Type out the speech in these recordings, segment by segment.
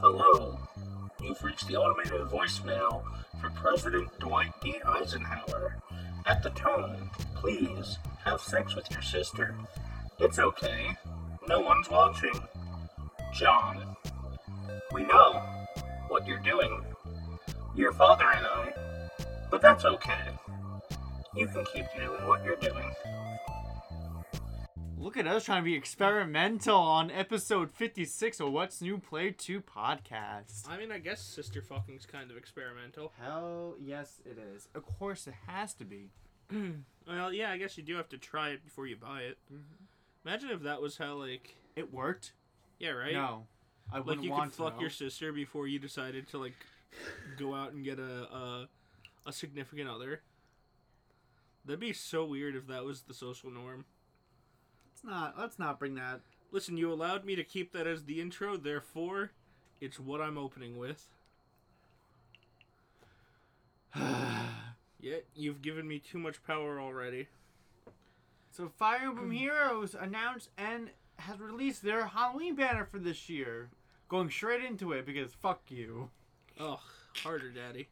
Hello. You've reached the automated voicemail for President Dwight D. Eisenhower. At the tone, please have sex with your sister. It's okay. No one's watching. John. We know what you're doing. Your father and I. But that's okay. You can keep doing what you're doing. Look at us trying to be experimental on episode 56 of What's New Play 2 podcast. I mean, I guess sister fucking's kind of experimental. Hell yes, it is. Of course, it has to be. Well, yeah, I guess you do have to try it before you buy it. Mm-hmm. Imagine if that was how, like, It worked? yeah, right? No. I Like wouldn't like you could want to. fuck know. your sister before you decided to like go out and get a, a a significant other. That'd be so weird if that was the social norm. Let's not, let's not bring that. Listen, you allowed me to keep that as the intro, therefore, it's what I'm opening with. Yet you've given me too much power already. So, Fire Emblem hmm. Heroes announced and has released their Halloween banner for this year. Going straight into it because fuck you. Ugh, harder, daddy.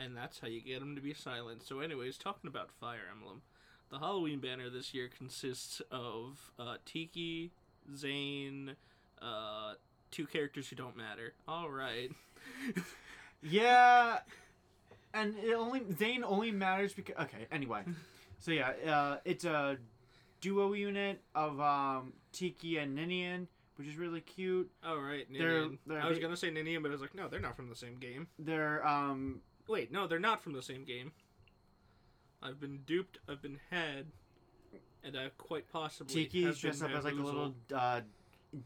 And that's how you get them to be silent. So, anyways, talking about Fire Emblem, the Halloween banner this year consists of uh, Tiki, Zane, uh, two characters who don't matter. All right. Yeah, and it only Zane only matters because okay. Anyway, so yeah, uh, it's a duo unit of um, Tiki and Ninian, which is really cute. All right, They're- they're I was gonna say Ninian, but I was like, no, they're not from the same game. They're um, Wait, no, they're not from the same game. I've been duped. I've been had, and I quite possibly Tiki's dressed up as like a little uh,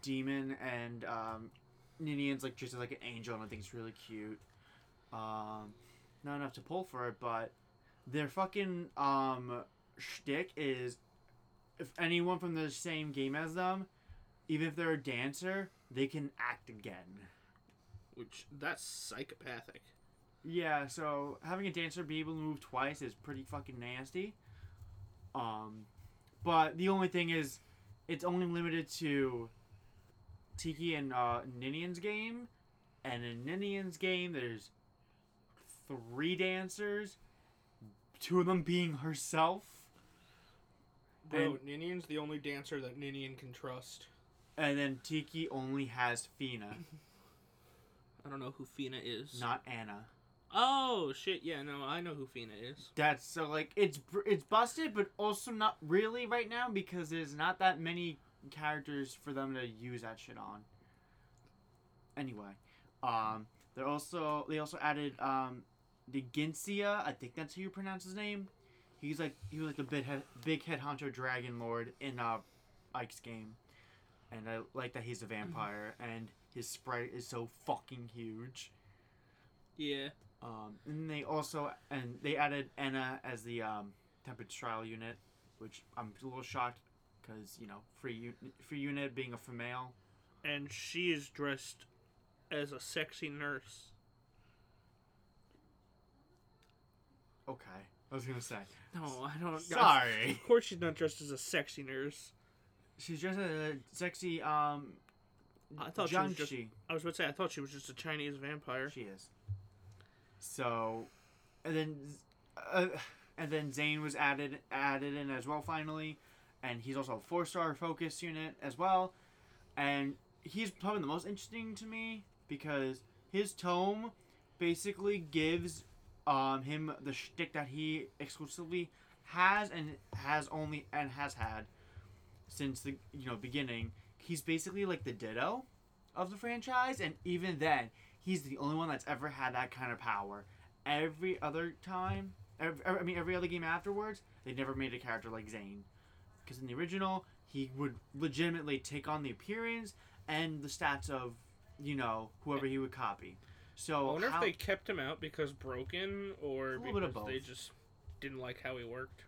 demon, and um, Ninian's like dressed as like an angel, and I think it's really cute. Um, not enough to pull for it, but their fucking um shtick is if anyone from the same game as them, even if they're a dancer, they can act again. which that's psychopathic. Yeah, so having a dancer be able to move twice is pretty fucking nasty. Um, but the only thing is, it's only limited to Tiki and uh, Ninian's game, and in Ninian's game, there's three dancers, two of them being herself, Bro, Ninian's the only dancer that Ninian can trust. and then Tiki only has Fina, I don't know who Fina is. not Anna. Oh shit! Yeah, no, I know who Fina is. That's so like it's it's busted, but also not really right now because there's not that many characters for them to use that shit on. Anyway, um, they're also they also added um, Dheginsea. I think that's how you pronounce his name. He's like he was like the big head big head honcho dragon lord in uh, Ike's game, and I like that he's a vampire and his sprite is so fucking huge. Yeah. Um, and they also and they added Anna as the um, temperature trial unit, which I'm a little shocked because you know free u- free unit being a female. And she is dressed as a sexy nurse. Okay, I was gonna say. No, I don't. Sorry, Of course, she's not dressed as a sexy nurse. she's just a sexy um. I thought she was just- I was about to say I thought she was just a Chinese vampire. She is. So, and then, uh, and then Zane was added added in as well finally, and he's also a four star focus unit as well, and he's probably the most interesting to me because his tome basically gives um him the shtick that he exclusively has and has only and has had since the you know beginning. He's basically like the Ditto of the franchise, and even then, he's the only one that's ever had that kind of power. Every other time, ev I mean, every other game afterwards, they never made a character like Zane. Because in the original, he would legitimately take on the appearance and the stats of, you know, whoever he would copy. So I wonder how- if they kept him out because broken or because they just didn't like how he worked.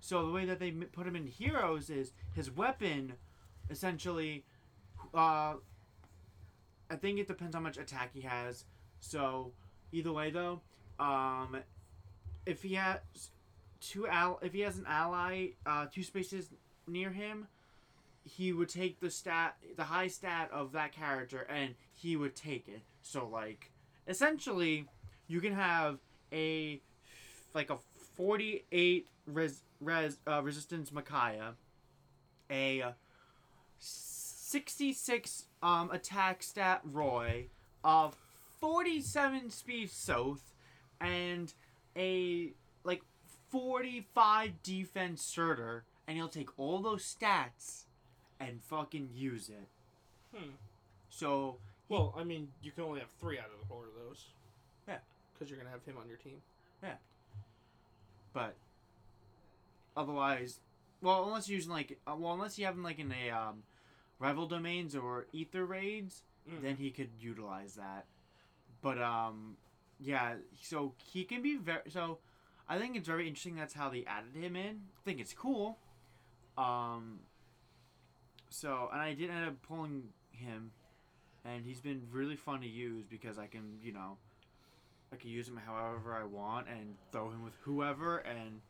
So the way that they put him in Heroes is his weapon, essentially, uh, I think it depends how much attack he has. So either way though, um, if he has two al- if he has an ally, uh, two spaces near him, he would take the stat, the high stat of that character, and he would take it. So like, essentially, you can have a like a forty-eight res, res uh, resistance Micaiah, a sixty-six um attack stat Roy, of forty-seven speed Soth, and a like 45 defense Surtr, and he'll take all those stats and fucking use it. Hmm. So, Well, I mean, you can only have three out of the four of those. Yeah. Because you're gonna have him on your team. Yeah. But otherwise, well, unless you're using like, uh, well, unless you have him like in a um, rival domains or ether raids, Mm. then he could utilize that. But um, yeah, so he can be very so. I think it's very interesting. That's how they added him in. I think it's cool. Um. So and I did end up pulling him, and he's been really fun to use because I can you know, I can use him however I want and throw him with whoever, and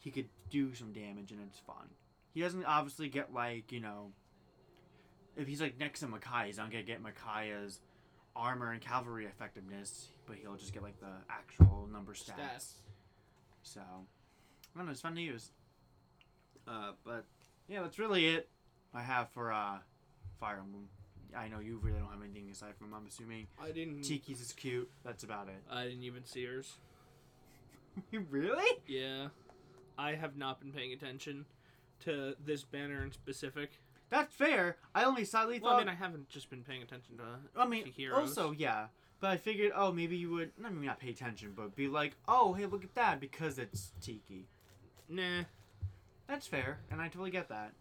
he could do some damage and it's fun. He doesn't obviously get like you know. If he's like next to Micaiah, he's not gonna get Micaiah's armor and cavalry effectiveness, but he'll just get like the actual number stats. Stats. So, I don't know, it's fun to use. Uh, but yeah, that's really it I have for uh, Fire Emblem. I know you really don't have anything aside from I'm assuming I didn't. Tiki's is cute. That's about it. I didn't even see hers. really? Yeah. I have not been paying attention to this banner in specific. That's fair. I only slightly Well, I mean, I haven't just been paying attention to. I mean, to heroes. also yeah. But I figured, oh, maybe you would. I mean, not pay attention, but be like, oh, hey, look at that because it's Tiki. Nah. That's fair, and I totally get that.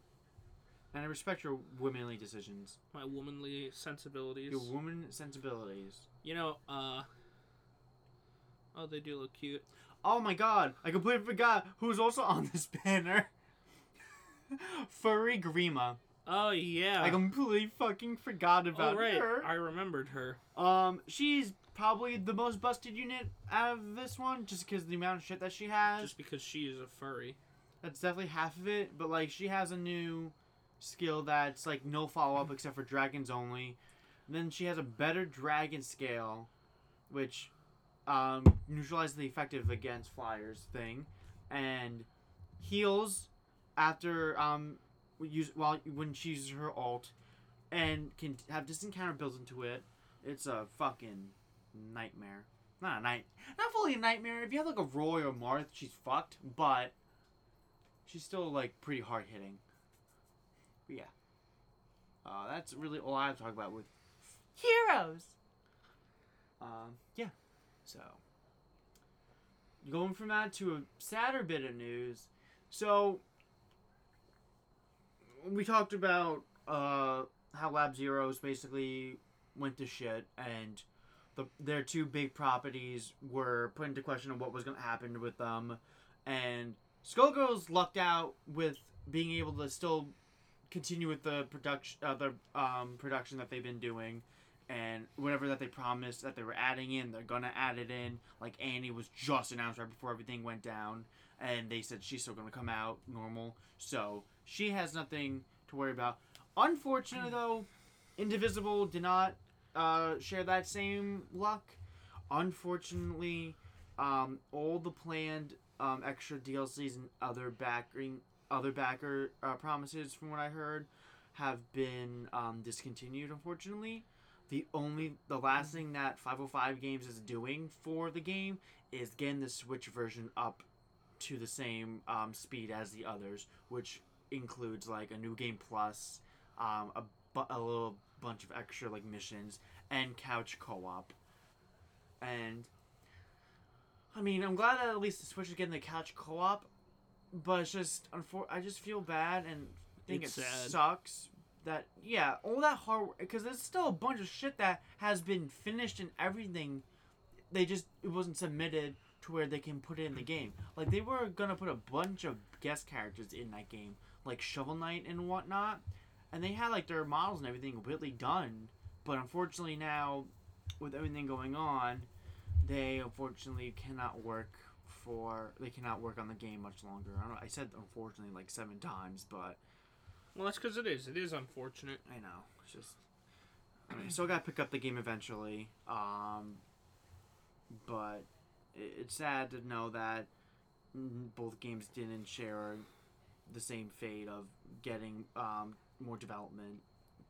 And I respect your womanly decisions, My womanly sensibilities. your woman sensibilities. You know, uh. Oh, they do look cute. Oh my god, I completely forgot who's also on this banner. Furry Grima. Oh yeah. I completely fucking forgot about oh right, her. I remembered her. Um, she's probably the most busted unit out of this one, just because the amount of shit that she has. Just because she is a furry. That's definitely half of it, but like she has a new skill that's like no follow up except for dragons only. And then she has a better dragon scale, which um, neutralizes the effective against flyers thing, and heals after um use while when she uses her alt, and can have distant counter built into it. It's a fucking nightmare. Not a night, not fully a nightmare. If you have like a Roy or Marth, she's fucked, but she's still like pretty hard hitting. But yeah, uh, that's really all I have to talk about with heroes. Um, yeah, so going from that to a sadder bit of news. So we talked about uh, how Lab Zeroes basically went to shit and. The, their two big properties were put into question of what was going to happen with them, and Skullgirls lucked out with being able to still continue with the production, uh, the um, production that they've been doing, and whatever that they promised that they were adding in, they're gonna add it in. Like Annie was just announced right before everything went down, and they said she's still gonna come out normal, so she has nothing to worry about. Unfortunately, though, Indivisible did not uh, share that same luck. Unfortunately, um, all the planned um, extra DLCs and other backing other backer uh, promises, from what I heard, have been um, discontinued. Unfortunately, the only the last thing that 505 Games is doing for the game is getting the Switch version up to the same um, speed as the others, which includes like a new game plus, um, a, bu- a little bunch of extra like missions and couch co-op. And I mean, I'm glad that at least the Switch is getting the couch co-op, but it's just unfor- I just feel bad and think It's it sad. sucks that yeah, all that hard work because there's still a bunch of shit that has been finished and everything. They just it wasn't submitted to where they can put it in the game. Like they were gonna put a bunch of guest characters in that game, like Shovel Knight and whatnot, and they had like their models and everything completely done. But unfortunately now, with everything going on, they unfortunately cannot work for they cannot work on the game much longer. I don't I said unfortunately like seven times, but Well, that's because it is. It is unfortunate. I know. It's just. I mean, still got to pick up the game eventually. Um, but it, it's sad to know that both games didn't share the same fate of getting um, more development.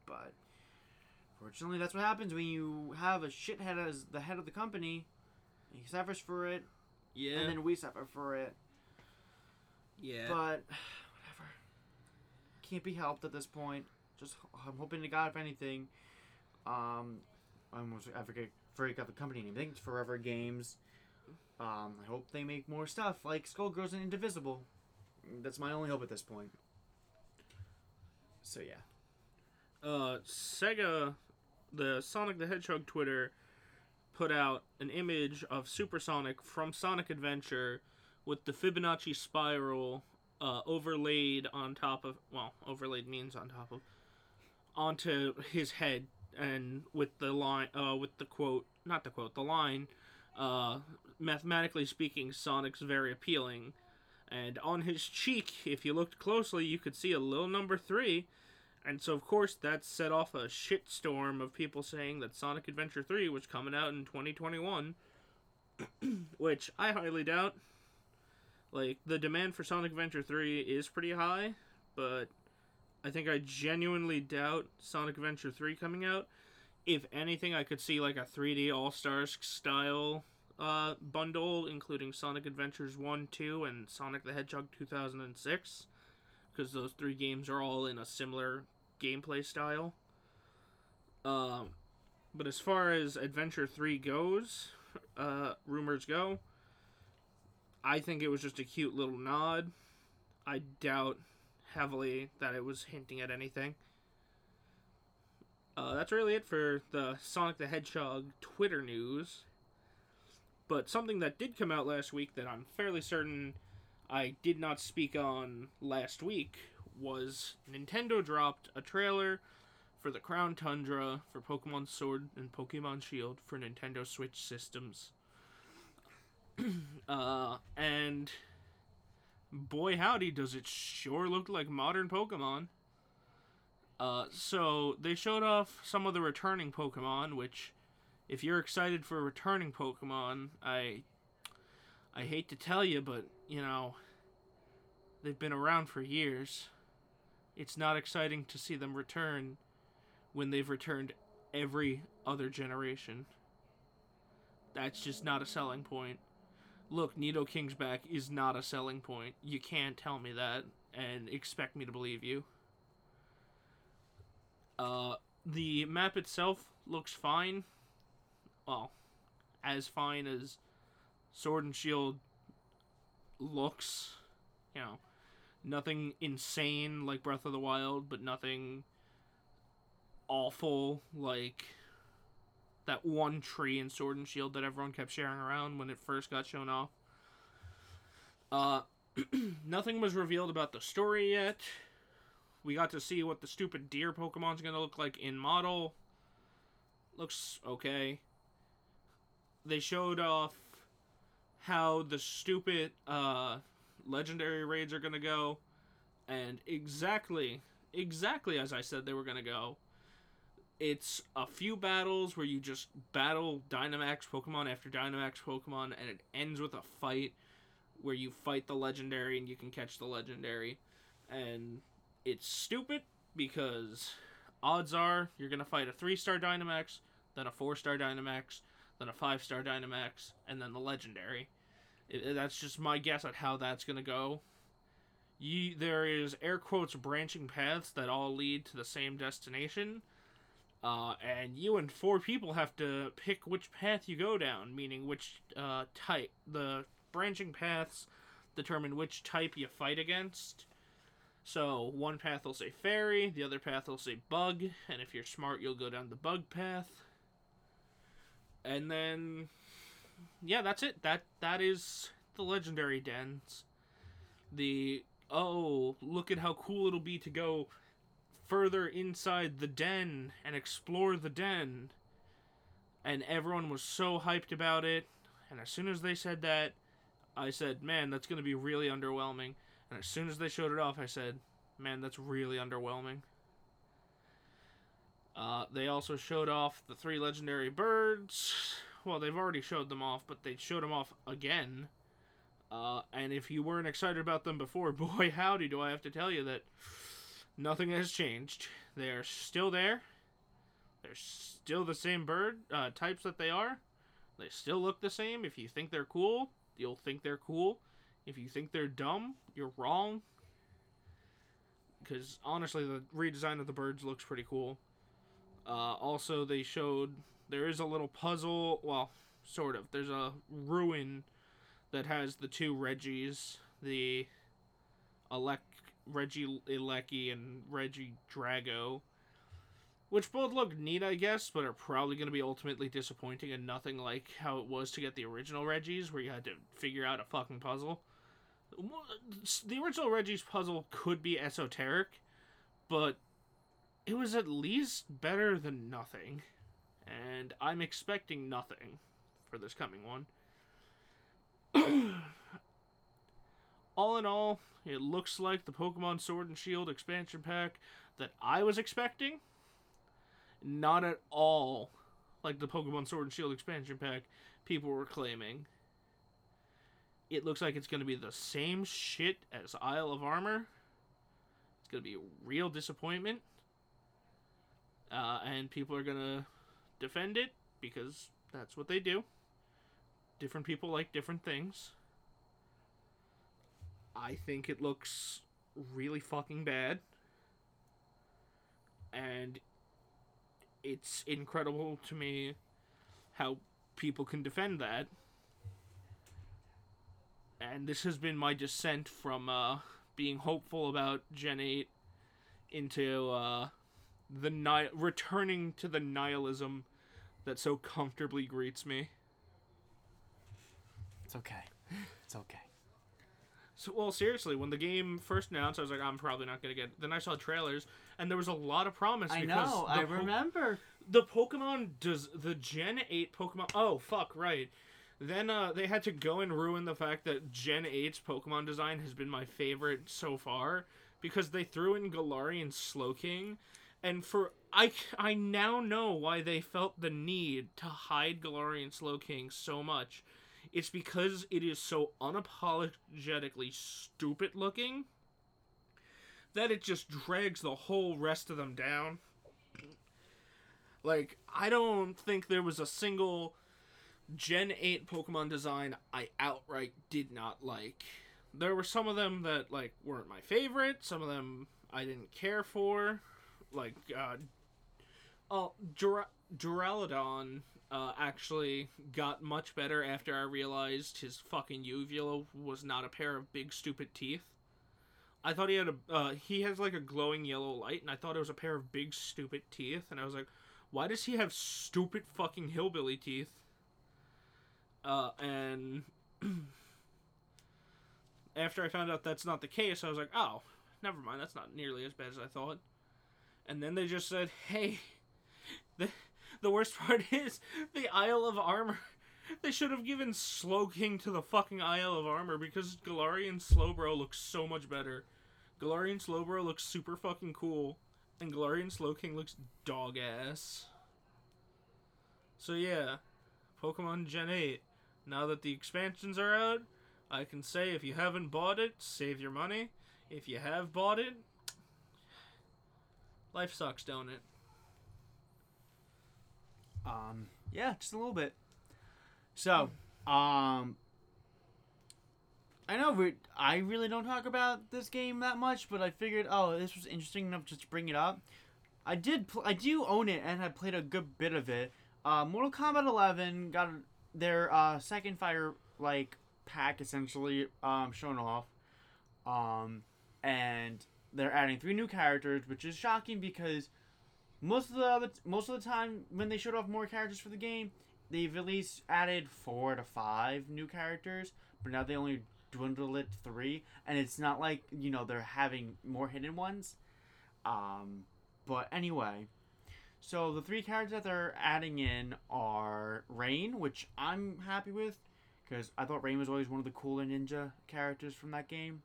But fortunately, that's what happens when you have a shithead as the head of the company. He suffers for it, Yeah. and then we suffer for it. yeah. But whatever. Can't be helped at this point. Just I'm hoping to God, if anything, um, I almost I forget forget the company name. I think it's Forever Games. Um, I hope they make more stuff like Skullgirls and Indivisible. That's my only hope at this point. So yeah. uh, Sega, the Sonic the Hedgehog Twitter, put out an image of Supersonic from Sonic Adventure with the Fibonacci spiral uh, overlaid on top of, well, overlaid means on top of, onto his head, and with the line, uh, with the quote, not the quote, the line, uh, mathematically speaking, Sonic's very appealing. And on his cheek, if you looked closely, you could see a little number three. And so, of course, that set off a shitstorm of people saying that Sonic Adventure 3 was coming out in 2021, which I highly doubt. Like, the demand for Sonic Adventure 3 is pretty high, but I think I genuinely doubt Sonic Adventure 3 coming out. If anything, I could see like a 3D All Stars style uh, bundle, including Sonic Adventures 1, 2, and Sonic the Hedgehog 2006 because those three games are all in a similar gameplay style. Um, but as far as Adventure 3 goes, uh, rumors go, I think it was just a cute little nod. I doubt heavily that it was hinting at anything. Uh, that's really it for the Sonic the Hedgehog Twitter news. But something that did come out last week that I'm fairly certain I did not speak on last week was Nintendo dropped a trailer for the Crown Tundra for Pokemon Sword and Pokemon Shield for Nintendo Switch systems. uh, and boy howdy does it sure look like modern Pokemon. Uh, so they showed off some of the returning Pokemon, which if you're excited for returning Pokemon, I I hate to tell you, but you know, they've been around for years. It's not exciting to see them return when they've returned every other generation. That's just not a selling point. Look, Nidoking's back is not a selling point. You can't tell me that and expect me to believe you. Uh, the map itself looks fine. Well, as fine as Sword and Shield looks. You know, nothing insane like Breath of the Wild, but nothing awful like that one tree in Sword and Shield that everyone kept sharing around when it first got shown off. Uh, nothing was revealed about the story yet. We got to see what the stupid deer Pokemon's gonna look like in model. Looks okay. They showed off how the stupid uh, legendary raids are gonna go, and exactly, exactly as I said they were gonna go. It's a few battles where you just battle Dynamax Pokemon after Dynamax Pokemon, and it ends with a fight where you fight the legendary and you can catch the legendary. And it's stupid because odds are you're going to fight a 3 star Dynamax, then a 4 star Dynamax, then a 5 star Dynamax, and then the legendary. It, that's just my guess at how that's to go. You, there is air quotes branching paths that all lead to the same destination. Uh, and you and four people have to pick which path you go down, meaning which uh, type. The branching paths determine which type you fight against. So one path will say fairy, the other path will say bug, and if you're smart, you'll go down the bug path. And then, yeah, that's it. That that is the legendary dens. The oh, look at how cool it'll be to go further inside the den and explore the den. And everyone was so hyped about it. And as soon as they said that, I said, man, that's going to be really underwhelming. And as soon as they showed it off, I said, Man, that's really underwhelming. Uh, they also showed off the three legendary birds. Well, they've already showed them off, but they showed them off again. Uh, and if you weren't excited about them before, boy, howdy, do I have to tell you that nothing has changed. They are still there. They're still the same bird uh, types that they are. They still look the same. If you think they're cool, you'll think they're cool. If you think they're dumb, you're wrong. Because honestly, the redesign of the birds looks pretty cool. Uh, also, they showed there is a little puzzle. Well, sort of. There's a ruin that has the two Regis, the Alec Regieleki and Reggie Drago, which both look neat, I guess, but are probably going to be ultimately disappointing and nothing like how it was to get the original Regis, where you had to figure out a fucking puzzle. The original Reggie's puzzle could be esoteric, but it was at least better than nothing. And I'm expecting nothing for this coming one. all in all, it looks like the Pokemon Sword and Shield expansion pack that I was expecting. Not at all like the Pokemon Sword and Shield expansion pack people were claiming. It looks like it's going to be the same shit as Isle of Armor. It's going to be a real disappointment. Uh, and people are to defend it because that's what they do. Different people like different things. I think it looks really fucking bad. And it's incredible to me how people can defend that. And this has been my descent from uh, being hopeful about Gen 8 into uh, the ni- returning to the nihilism that so comfortably greets me. It's okay. It's okay. So, well, seriously, when the game first announced, I was like, I'm probably not gonna get. It. Then I saw trailers, and there was a lot of promise. I know. I po- remember. the Pokemon does the Gen Eight Pokemon. Oh fuck, right. Then uh, they had to go and ruin the fact that Gen 8's Pokemon design has been my favorite so far because they threw in Galarian Slowking, and for I I now know why they felt the need to hide Galarian Slowking so much. It's because it is so unapologetically stupid looking that it just drags the whole rest of them down. Like, I don't think there was a single Gen 8 Pokemon design I outright did not like. There were some of them that, like, weren't my favorite, some of them I didn't care for. Like, uh, oh, Duraludon uh, actually got much better after I realized his fucking uvula was not a pair of big stupid teeth. I thought he had a uh, he has like a glowing yellow light, and I thought it was a pair of big stupid teeth, and I was like, why does he have stupid fucking hillbilly teeth? Uh, and after I found out that's not the case, I was like, oh, never mind, that's not nearly as bad as I thought. And then they just said, hey, the the worst part is the Isle of Armor. They should have given Slowking to the fucking Isle of Armor because Galarian Slowbro looks so much better. Galarian Slowbro looks super fucking cool, and Galarian Slowking looks dog ass. So yeah, Pokemon Gen 8. Now that the expansions are out, I can say if you haven't bought it, save your money. If you have bought it, life sucks, don't it? Um, yeah, just a little bit. So, um, I know we I really don't talk about this game that much, but I figured, oh, this was interesting enough just to bring it up. I did, pl- I do own it, and I played a good bit of it. Uh, Mortal Kombat 11 got their uh, second fire like pack essentially um, shown off, um, and they're adding three new characters, which is shocking because most of the most of the time when they showed off more characters for the game, they've at least added four to five new characters, but now they only dwindle it to three, and it's not like you know they're having more hidden ones. Um, but anyway, so the three characters that they're adding in are Rain, which I'm happy with, because I thought Rain was always one of the cooler ninja characters from that game.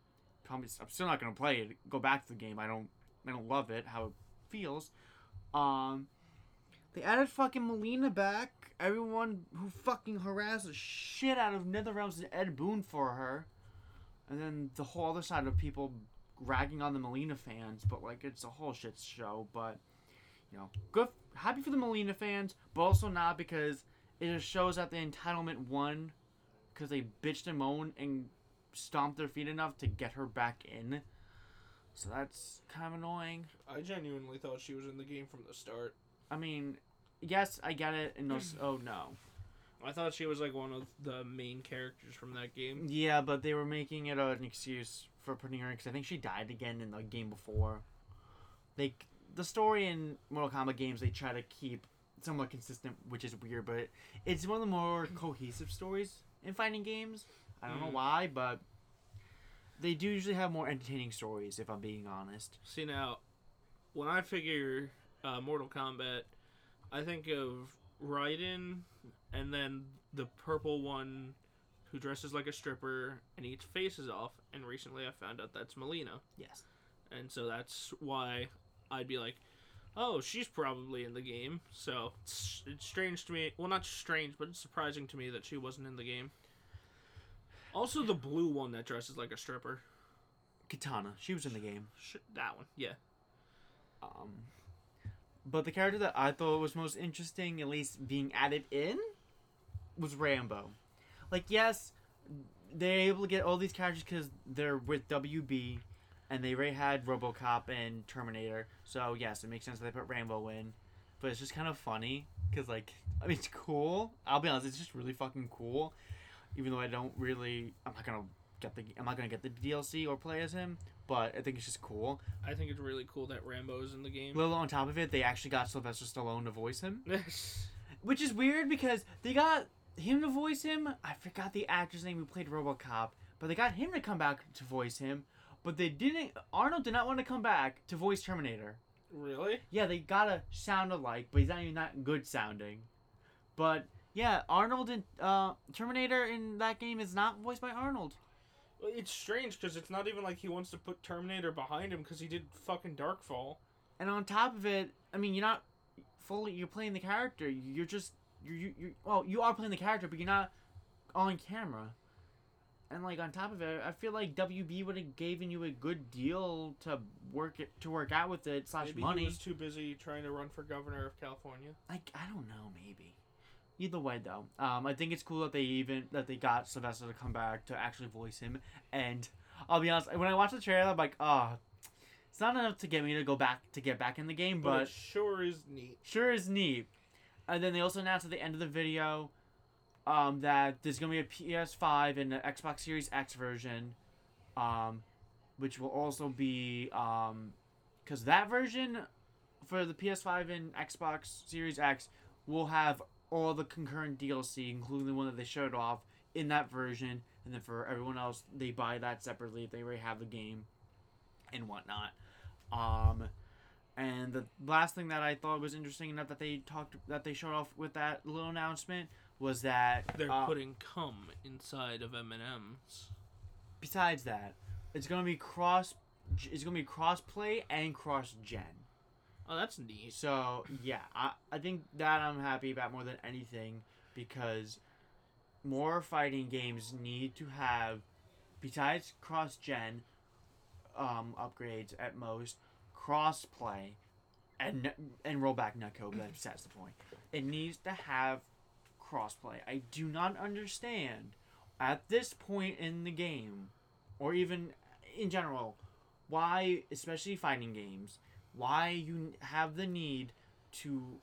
I'm still not gonna play it. Go back to the game. I don't. I don't love it. How it feels. Um, they added fucking Mileena back. Everyone who fucking harassed the shit out of NetherRealms and Ed Boon for her, and then the whole other side of people ragging on the Mileena fans. But like, it's a whole shit show. But you know, good. Happy for the Mileena fans, but also not because it just shows that the entitlement won because they bitched and moaned and stomped their feet enough to get her back in. So that's kind of annoying. I genuinely thought she was in the game from the start. I mean, yes, I get it. And those, oh no, I thought she was like one of the main characters from that game. yeah, but they were making it an excuse for putting her in because I think she died again in the game before. They the story in Mortal Kombat games they try to keep somewhat consistent, which is weird, but it's one of the more cohesive stories in fighting games. I don't know Mm. why, but they do usually have more entertaining stories. If I'm being honest. See now, when I figure uh, Mortal Kombat, I think of Raiden, and then the purple one, who dresses like a stripper and eats faces off. And recently, I found out that's Mileena, Yes. and so that's why I'd be like, "Oh, she's probably in the game." So it's, it's strange to me. Well, not strange, but it's surprising to me that she wasn't in the game. Also, the blue one that dresses like a stripper. Katana. She was in the game. Sh- that one, yeah. Um, but the character that I thought was most interesting, at least being added in, was Rambo. Like, yes, they're able to get all these characters because they're with WB, and they already had RoboCop and Terminator. So yes, it makes sense that they put Rambo in. But it's just kind of funny because, like, I mean, it's cool. I'll be honest, it's just really fucking cool. Even though I don't really, I'm not gonna get the, I'm not gonna get the DLC or play as him. But I think it's just cool. I think it's really cool that Rambo's in the game. Well, on top of it, they actually got Sylvester Stallone to voice him, which is weird because they got him to voice him. I forgot the actor's name who played RoboCop, but they got him to come back to voice him. But they didn't. Arnold did not want to come back to voice Terminator. really? Yeah, they gotta sound alike, but he's not even that good sounding. But yeah, Arnold in uh, Terminator in that game is not voiced by Arnold. It's strange because it's not even like he wants to put Terminator behind him because he did fucking Dark Fate. And on top of it, I mean, you're not fully you're playing the character. You're just you're you you well, you are playing the character, but you're not on camera. And like on top of it, I feel like WB would have given you a good deal to work it to work out with it slash Maybe money. he was too busy trying to run for governor of California. Like I don't know, maybe. Either way, though, um, I think it's cool that they even that they got Sylvester to come back to actually voice him. And I'll be honest, when I watch the trailer, I'm like, oh, it's not enough to get me to go back to get back in the game, But, but it sure is neat. sure is neat. And then they also announced at the end of the video um, that there's gonna be a PS5 and an Xbox Series X version, um, which will also be because that version for the PS5 and Xbox Series X will have all the concurrent DLC, including the one that they showed off in that version, and then for everyone else, they buy that separately if they already have the game and whatnot. Um, and the last thing that I thought was interesting enough that they talked that they showed off with that little announcement was that They're uh, putting cum inside of M and M's. besides that, it's gonna be cross. It's gonna be cross play and cross gen. Oh, that's neat. So yeah, I, I think that I'm happy about more than anything because more fighting games need to have, besides cross gen, um, upgrades at most, cross play, and and rollback netcode. But that's the point. It needs to have cross play. I do not understand at this point in the game, or even in general, why, especially fighting games, why you have the need to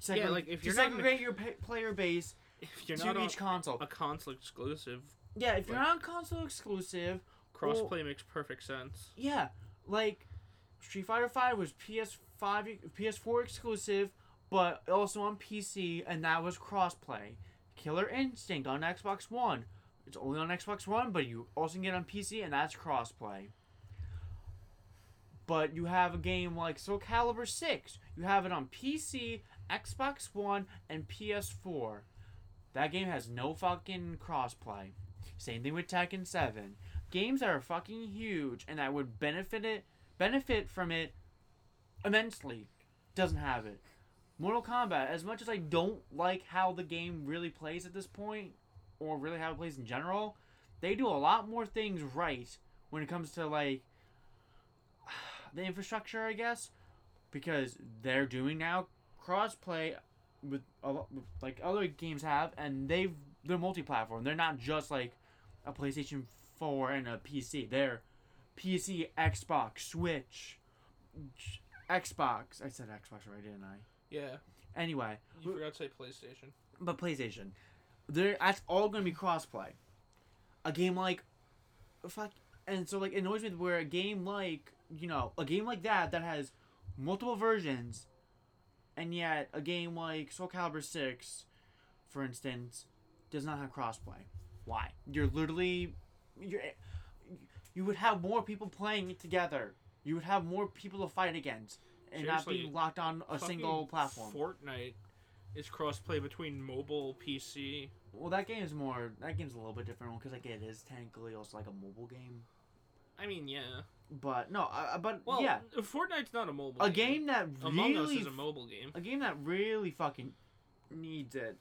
segre- like, if to you're not gonna- segregate your pa- player base If you're to not on each console. a console exclusive, yeah, if you're like- not console exclusive, crossplay makes perfect sense. yeah, like Street Fighter Five was PS5, PS4 exclusive, but also on PC, and that was crossplay. Killer Instinct on Xbox One, it's only on Xbox One, but you also can get it on PC, and that's crossplay. But you have a game like Soul Calibur 6. You have it on PC, Xbox One, and PS4. That game has no fucking crossplay. Same thing with Tekken 7. games that are fucking huge and that would benefit it benefit from it immensely doesn't have it. Mortal Kombat, as much as I don't like how the game really plays at this point, or really how it plays in general, they do a lot more things right when it comes to like the infrastructure, I guess, because they're doing now crossplay with, with like other games have, and they've they're multi-platform. They're not just like a PlayStation 4 and a PC. They're PC, Xbox, Switch, Xbox. I said Xbox right, didn't I? Yeah, Anyway, you forgot to say PlayStation. but PlayStation, there that's all gonna be crossplay. A game like, fuck, and so like it annoys me where a game like you know a game like that that has multiple versions, and yet a game like Soul Calibur Six, for instance, does not have crossplay. Why? You're literally, you're, you would have more people playing it together. You would have more people to fight against, and not being locked on a single platform. Fortnite is crossplay between mobile, PC. Well, that game is more. That game's a little bit different because like it is technically also like a mobile game. I mean, yeah. But no, uh, but Well, yeah, Fortnite's not a mobile. a game that Among Us really, is a mobile game. a game that really fucking needs it.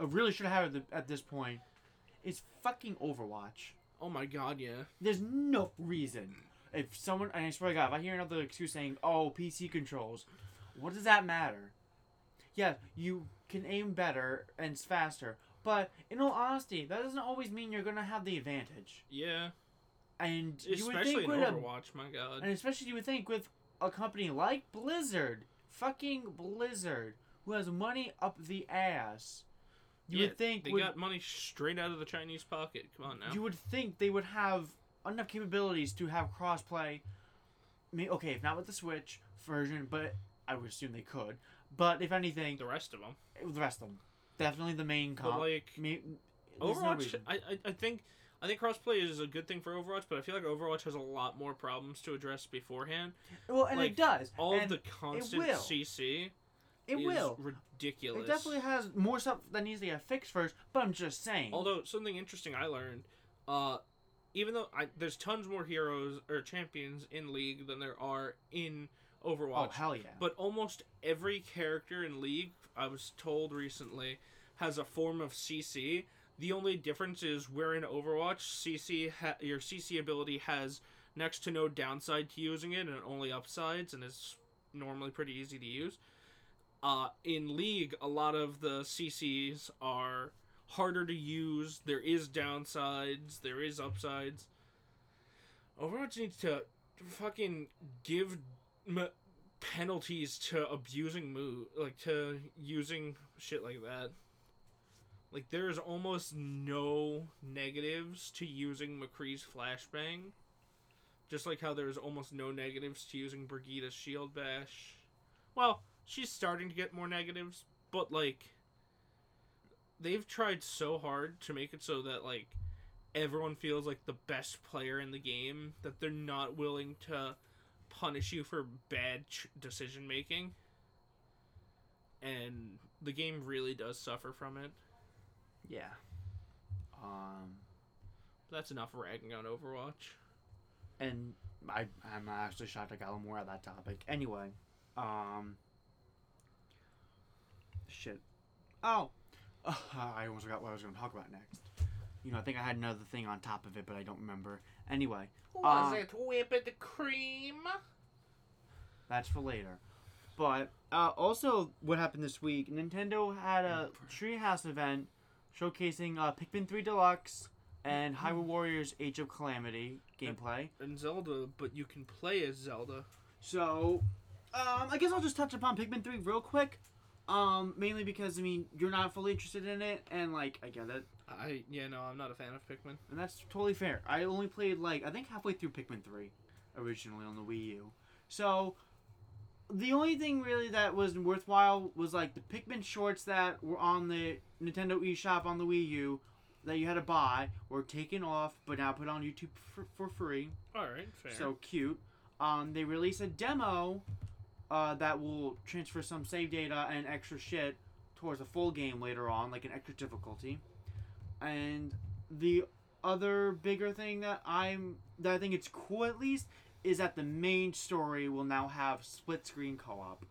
I really should have it at this point. Is fucking Overwatch. Oh my god, yeah. There's no reason if someone and I swear to God, if I hear another excuse saying, "Oh, PC controls," what does that matter? Yeah, you can aim better and it's faster, but in all honesty, that doesn't always mean you're gonna have the advantage. Yeah. And you would Especially think in with a, Overwatch, my god. and especially you would think with a company like Blizzard, fucking Blizzard, who has money up the ass, you yeah, would think they would, got money straight out of the Chinese pocket. Come on now. you would think they would have enough capabilities to have crossplay. May- Okay, if not with the Switch version, but I would assume they could. But if anything, the rest of them. the rest of them, definitely the main But comp. like no Overwatch, reason. I, I I think I think crossplay is a good thing for Overwatch, but I feel like Overwatch has a lot more problems to address beforehand. well, and like, it does. All and the constant will. CC it is will. ridiculous. It definitely has more stuff that needs to get fixed first. But I'm just saying. Although something interesting I learned, uh, even though I, there's tons more heroes or champions in League than there are in Overwatch, oh hell yeah. but almost every character in League, I was told recently, has a form of CC. The only difference is where in Overwatch, CC ha- your CC ability has next to no downside to using it and only upsides, and it's normally pretty easy to use. Uh, in League, a lot of the CCs are harder to use. There is downsides. There is upsides. Overwatch needs to fucking give m- penalties to abusing move, like to using shit like that. Like there's almost no negatives to using McCree's flashbang. Just like how there's almost no negatives to using Brigitte's shield bash. Well, she's starting to get more negatives, but like they've tried so hard to make it so that like everyone feels like the best player in the game that they're not willing to punish you for bad decision making. And the game really does suffer from it. Yeah. Um. That's enough ragging on Overwatch. and I I'm actually shocked I got more on that topic. Anyway, um, shit. Oh, I almost forgot what I was going to talk about next. You know, I think I had another thing on top of it, but I don't remember. Anyway, Was Uh, it whipped cream? that's for later. But uh, also, what happened this week? Nintendo had a Treehouse event showcasing uh, Pikmin 3 Deluxe and Hyrule Warriors Age of Calamity gameplay. And Zelda, but you can play as Zelda. So, um, I guess I'll just touch upon Pikmin 3 real quick. Um, mainly because, I mean, you're not fully interested in it, and, like, I get it. I yeah no, I'm not a fan of Pikmin. And that's totally fair. I only played, like, I think halfway through Pikmin 3 originally on the Wii U. So, the only thing really that was worthwhile was, like, the Pikmin shorts that were on the Nintendo eShop on the Wii U that you had to buy were taken off, but now put on YouTube for, for free. All right, fair. So cute. Um, they released a demo uh, that will transfer some save data and extra shit towards a full game later on, like an extra difficulty. And the other bigger thing that I'm that I think it's cool at least is that the main story will now have split screen co-op,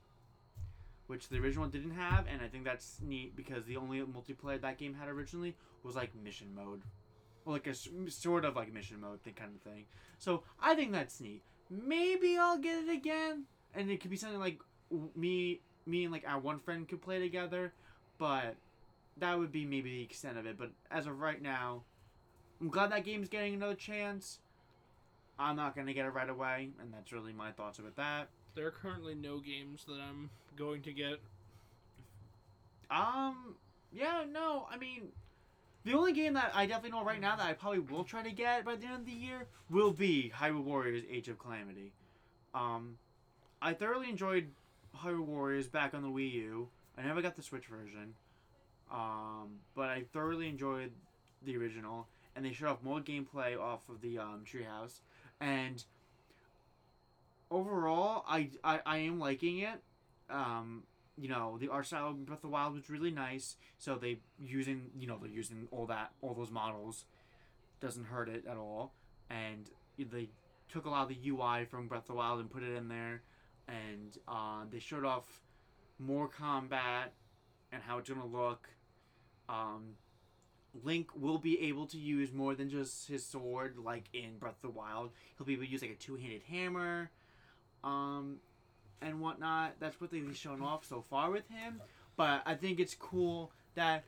which the original didn't have, and I think that's neat because the only multiplayer that game had originally was like mission mode, like a sort of like mission mode thing kind of thing. So I think that's neat. Maybe I'll get it again, and it could be something like me, me and like our one friend could play together, but that would be maybe the extent of it. But as of right now, I'm glad that game's getting another chance. I'm not gonna get it right away, and that's really my thoughts about that. There are currently no games that I'm going to get. Um, yeah, no, I mean, the only game that I definitely know right now that I probably will try to get by the end of the year will be Hyrule Warriors: Age of Calamity. Um, I thoroughly enjoyed Hyrule Warriors back on the Wii U. I never got the Switch version. Um, but I thoroughly enjoyed the original, and they showed off more gameplay off of the um, Treehouse, and overall, I, I I am liking it. Um, you know, the art style of Breath of the Wild was really nice. So they using you know they're using all that all those models doesn't hurt it at all, and they took a lot of the UI from Breath of the Wild and put it in there, and uh, they showed off more combat and how it's gonna look. Um, Link will be able to use more than just his sword, like in Breath of the Wild. He'll be able to use like a two-handed hammer, um, and whatnot. That's what they've shown off so far with him. But I think it's cool that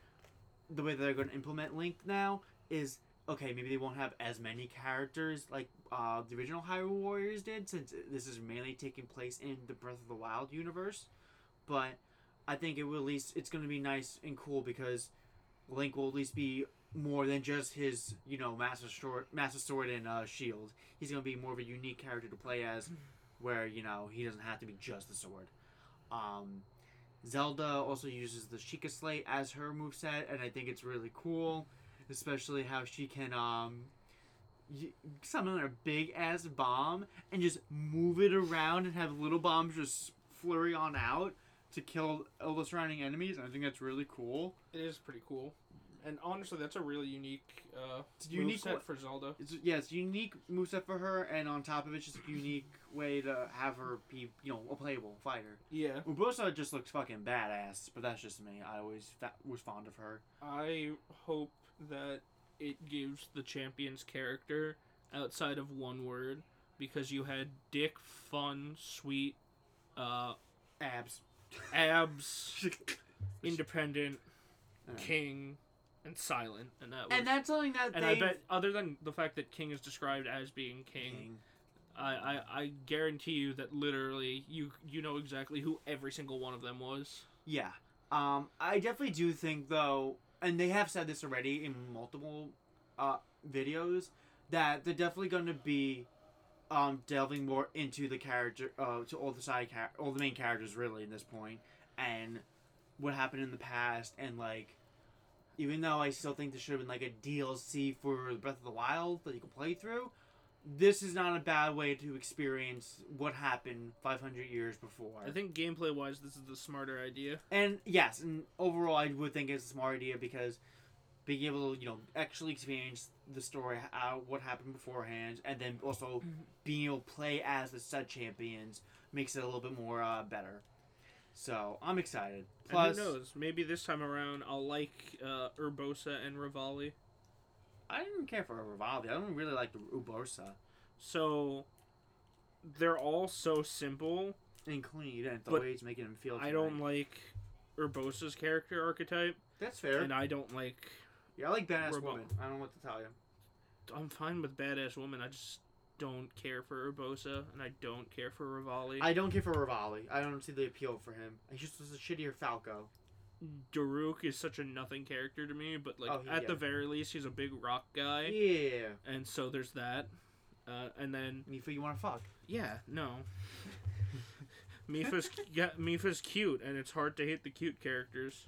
the way they're going to implement Link now is okay. Maybe they won't have as many characters like uh, the original Hyrule Warriors did, since this is mainly taking place in the Breath of the Wild universe. But I think it will at least it's going to be nice and cool because Link will at least be more than just his, you know, master sword, master sword and uh, shield. He's going to be more of a unique character to play as, where you know he doesn't have to be just the sword. Um, Zelda also uses the Sheikah Slate as her moveset, and I think it's really cool, especially how she can um, y- summon a big ass bomb and just move it around and have little bombs just flurry on out to kill all the surrounding enemies. And I think that's really cool. It is pretty cool, and honestly, that's a really unique uh, It's unique set for Zelda. It's yeah, it's a unique moveset for her, and on top of it, it's just a unique way to have her be, you know, a playable fighter. Yeah, Urbosa just looks fucking badass, but that's just me. I always fa- was fond of her. I hope that it gives the champion's character outside of one word because you had dick, fun, sweet, uh, Abs. Abs, independent, Uh, king, and silent, and that was. and that's something that and they I bet, other than the fact that King is described as being king, I, I, I guarantee you that literally you you know exactly who every single one of them was. Yeah. Um, I definitely do think though, and they have said this already in multiple uh, videos, that they're definitely going to be um, delving more into the character, uh, to all the side char- all the main characters really in this point, and what happened in the past, and like, even though I still think there should have been like a DLC for Breath of the Wild that you can play through. This is not a bad way to experience what happened 500 years before. I think gameplay wise, this is the smarter idea. And yes, and overall, I would think it's a smart idea because being able to, you know, actually experience the story, how, what happened beforehand, and then also being able to play as the said champions makes it a little bit more uh, better. So I'm excited. Plus, and who knows? Maybe this time around I'll like uh, Urbosa and Revali. I didn't care for Revali. I don't really like the Urbosa So they're all so simple. and clean, and the way it's making him feel. I don't tonight. like Urbosa's character archetype, That's fair. and I don't like. Yeah, I like badass Revali. woman. I don't know what to tell you. I'm fine with badass woman. I just don't care for Urbosa, and I don't care for Revali. I don't care for Revali. I don't see the appeal for him. He just was a shittier Falco. Daruk is such a nothing character to me, but like Oh, he- at the very least, he's a big rock guy, Yeah. and so there's that. Uh, and then Mipha, you want to fuck? yeah, no. Mipha's yeah, Mipha's cute, and it's hard to hate the cute characters.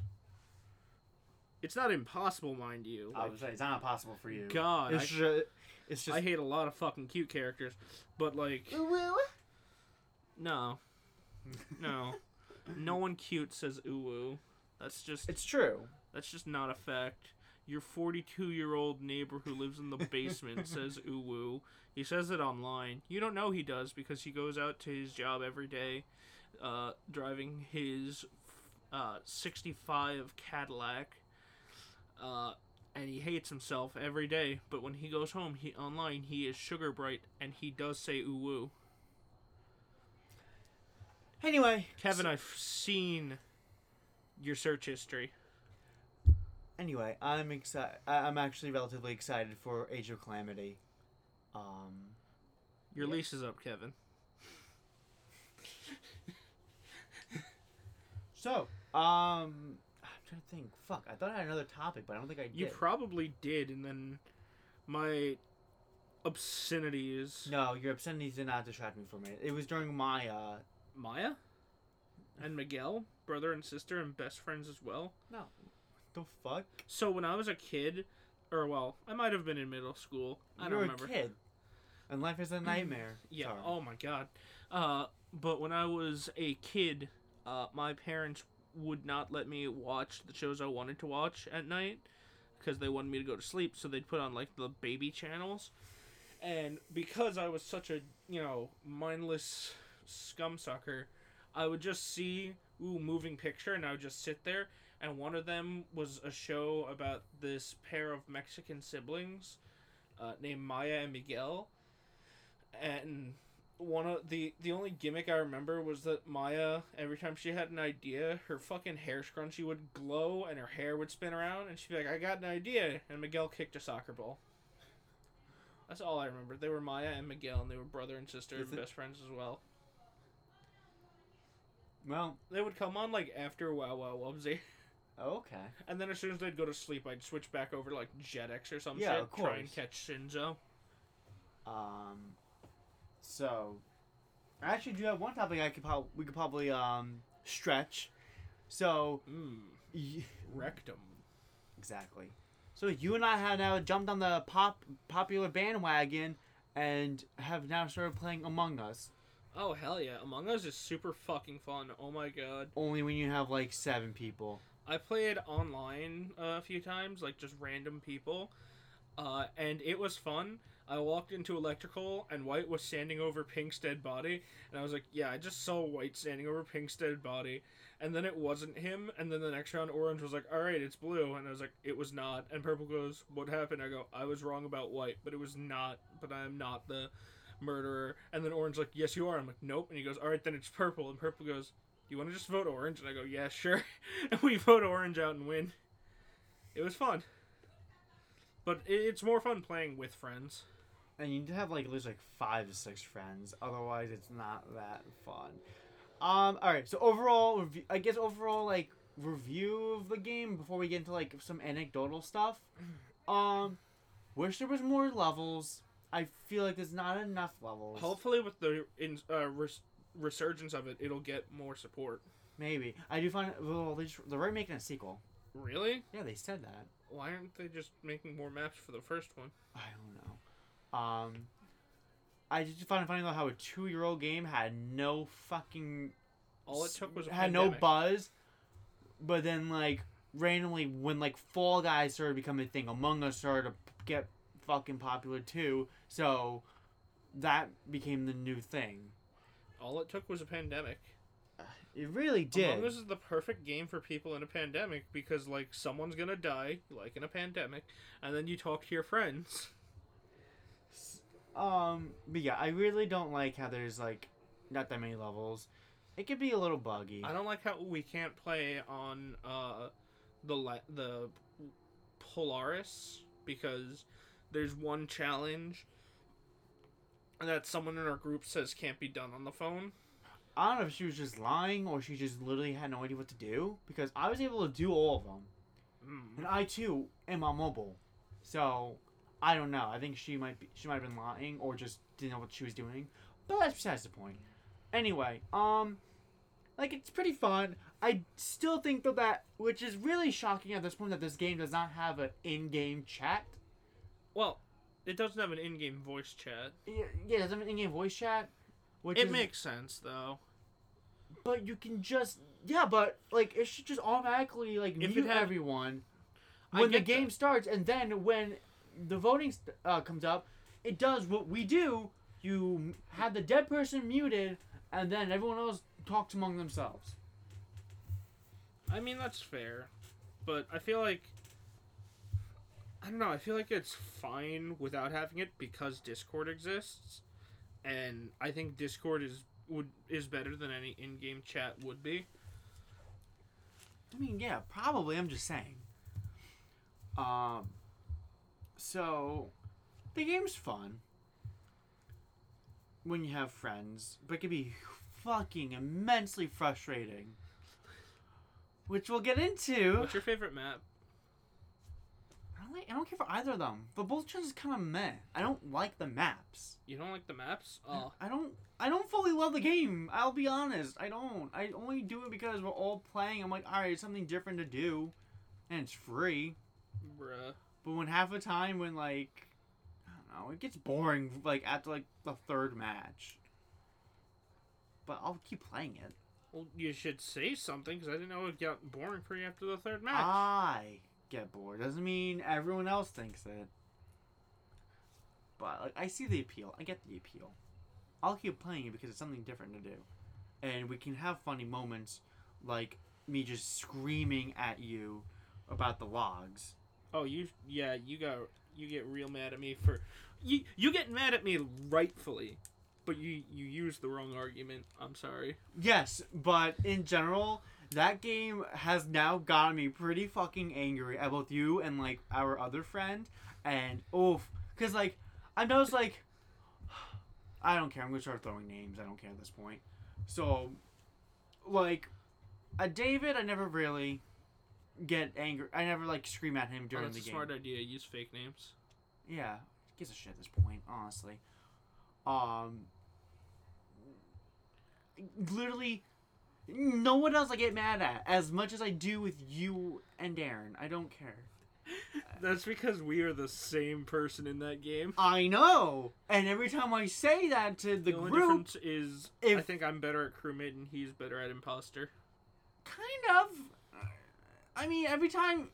It's not impossible, mind you. I Like, would say it's not impossible for you. God, it's I, just, it's just. I hate a lot of fucking cute characters, but like, no, no, no one cute says ooh woo. That's just It's true. that's just not a fact. Your 42 year old neighbor who lives in the basement says ooh woo. He says it online. You don't know he does because he goes out to his job every day, uh, driving his uh, 65 Cadillac. Uh, and he hates himself every day. But when he goes home, he online he is sugar bright and he does say ooh woo. Anyway, Kevin, I've seen your search history. Anyway, I'm excited. I'm actually relatively excited for Age of Calamity. Um, Your Yeah. lease is up, Kevin. so, um, trying to think. Fuck, I thought I had another topic, but I don't think I did. You probably did, and then my obscenities. no, your obscenities did not distract me from it. It was during my uh. Maya and Miguel, brother and sister, and best friends as well. No, the fuck. So when I was a kid, or well, I might have been in middle school. I You're don't a remember. kid, and life is a nightmare. Yeah. Sorry. Oh my god. Uh, but when I was a kid, uh, my parents would not let me watch the shows I wanted to watch at night because they wanted me to go to sleep. So they'd put on like the baby channels, and because I was such a you know mindless scum sucker, I would just see ooh moving picture, and I would just sit there. And one of them was a show about this pair of Mexican siblings, uh, named Maya and Miguel, and one of the the only gimmick I remember was that Maya every time she had an idea, her fucking hair scrunchie would glow and her hair would spin around, and she'd be like, "I got an idea," and Miguel kicked a soccer ball. That's all I remember. They were Maya and Miguel, and they were brother and sister Is and it- best friends as well. Well, They would come on like after Wow Wow Wubbzy, okay. and then as soon as they'd go to sleep, I'd switch back over to like Jetix or some Yeah, shit, try and catch Shinzo. Um, so I actually do have one topic I could probably we could probably um stretch. So Mmm, y- rectum. exactly. So you and I have now jumped on the pop popular bandwagon and have now started playing Among Us. Oh hell yeah! Among Us is super fucking fun. Oh my god. Only when you have like seven people. I played online uh, a few times, like just random people, uh, and it was fun. I walked into electrical, and White was standing over Pink's dead body, and I was like, "Yeah, I just saw White standing over Pink's dead body." And then it wasn't him, and then the next round, Orange was like, "All right, it's blue," and I was like, "It was not." And Purple goes, "What happened?" I go, "I was wrong about White, but it was not. But I am not the murderer." And then Orange like, "Yes, you are." I'm like, "Nope." And he goes, "All right, then it's Purple." And Purple goes, "Do you want to just vote Orange?" And I go, "Yeah, sure." and we vote Orange out and win. It was fun. But it's more fun playing with friends. And you need to have like at least like five to six friends. Otherwise, it's not that fun. Um. All right. So overall, I guess overall like review of the game before we get into like some anecdotal stuff. Um, wish there was more levels. I feel like there's not enough levels. Hopefully, with the in, uh, res- resurgence of it, it'll get more support. Maybe I do find well they just, they're already making a sequel. Really? Yeah, they said that. Why aren't they just making more maps for the first one? I don't know. Um, I just find it funny though how a two-year-old game had no fucking All it took was a had no buzz, but then like randomly when like Fall Guys started becoming a thing, Among Us started to get fucking popular too. So that became the new thing. All it took was a pandemic. It really did. Among Us is the perfect game for people in a pandemic because, like, someone's gonna die, like in a pandemic, and then you talk to your friends. Um, but yeah, I really don't like how there's like not that many levels. It could be a little buggy. I don't like how we can't play on uh, the la- the Polaris because there's one challenge that someone in our group says can't be done on the phone. I don't know if she was just lying or she just literally had no idea what to do because I was able to do all of them, Mm. and I too am on mobile, so I don't know. I think she might be she might have been lying or just didn't know what she was doing, but that's besides the point. Anyway, um, like it's pretty fun. I still think though that which is really shocking at this point that this game does not have an in-game chat. Well, it doesn't have an in-game voice chat. Yeah, yeah, it doesn't have an in-game voice chat. Which It is, makes sense though. But you can just yeah, but like it should just automatically like If mute had- everyone. When the game that. starts, and then when the voting uh, comes up, it does what we do. You have the dead person muted, and then everyone else talks among themselves. I mean, that's fair, but I feel like I don't know. I feel like it's fine without having it because Discord exists, and I think Discord is would is better than any in-game chat would be. I mean, yeah, probably. I'm just saying. Um. So, the game's fun when you have friends, but it can be fucking immensely frustrating. Which we'll get into. What's your favorite map? I don't, like, I don't care for either of them. But both just kind of meh. I don't like the maps. You don't like the maps? Oh, I don't. I don't fully love the game. I'll be honest. I don't. I only do it because we're all playing. I'm like, all right, it's something different to do, and it's free. bruh. But when half the time, when like, I don't know, it gets boring. Like after like the third match. But I'll keep playing it. Well, you should say something because I didn't know it got boring for you after the third match. I get bored. Doesn't mean everyone else thinks it. But like, I see the appeal. I get the appeal. I'll keep playing it because it's something different to do, and we can have funny moments, like me just screaming at you about the logs. Oh, you yeah, you got you get real mad at me for you you get mad at me rightfully, but you you use the wrong argument. I'm sorry. Yes, but in general, that game has now gotten me pretty fucking angry at both you and like our other friend. And oof, because like I know it's like I don't care. I'm gonna start throwing names. I don't care at this point. So, like, a David, I never really get angry. I never like scream at him Oh, during that's the a game. smart idea. Use fake names. Yeah, gives a shit at this point, honestly. Um, literally, no one else I get mad at as much as I do with you and Darren. I don't care. That's because we are the same person in that game. I know, and every time I say that to the, The, only group, difference is I think I'm better at crewmate and he's better at imposter. kind of. I mean, every time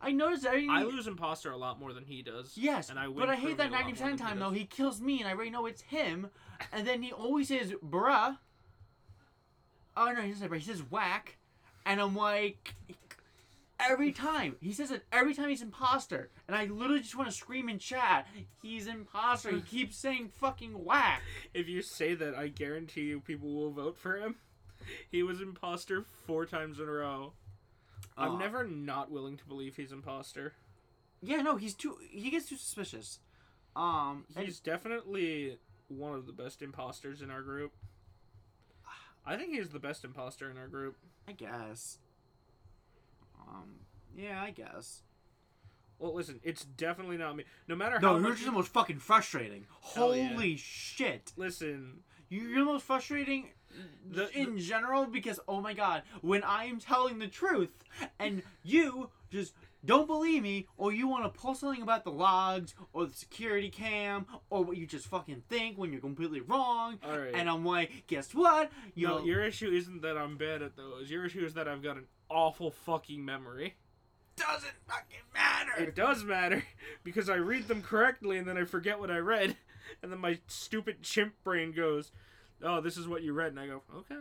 I notice, I, I lose imposter a lot more than he does. Yes, and I win but I hate that crewmate a lot ninety more percent of the than he time though. does. He kills me, and I already know it's him, and then he always says "bruh." Oh no, he doesn't say bruh. He says "whack," and I'm like, every time he says it. Every time he's imposter, and I literally just want to scream in chat. He's imposter. He keeps saying fucking whack. If you say that, I guarantee you people will vote for him. He was imposter four times in a row. I'm Aw. never not willing to believe he's imposter. Yeah, no, he's too. He gets too suspicious. Um, and- He's definitely one of the best imposters in our group. I think he's the best imposter in our group. I guess. Um, yeah, I guess. Well, listen, it's definitely not me. No matter No, how you're much. just the most fucking frustrating. Hell yeah. Holy shit. Listen, You're the most frustrating The- in general because, oh my god, when I'm telling the truth and you just don't believe me or you want to pull something about the logs or the security cam or what you just fucking think when you're completely wrong. all right. And I'm like, guess what? no, your issue isn't that I'm bad at those. Your issue is that I've got an awful fucking memory. doesn't fucking matter. It does matter because I read them correctly and then I forget what I read, and then my stupid chimp brain goes, "Oh, this is what you read," and I go, "Okay."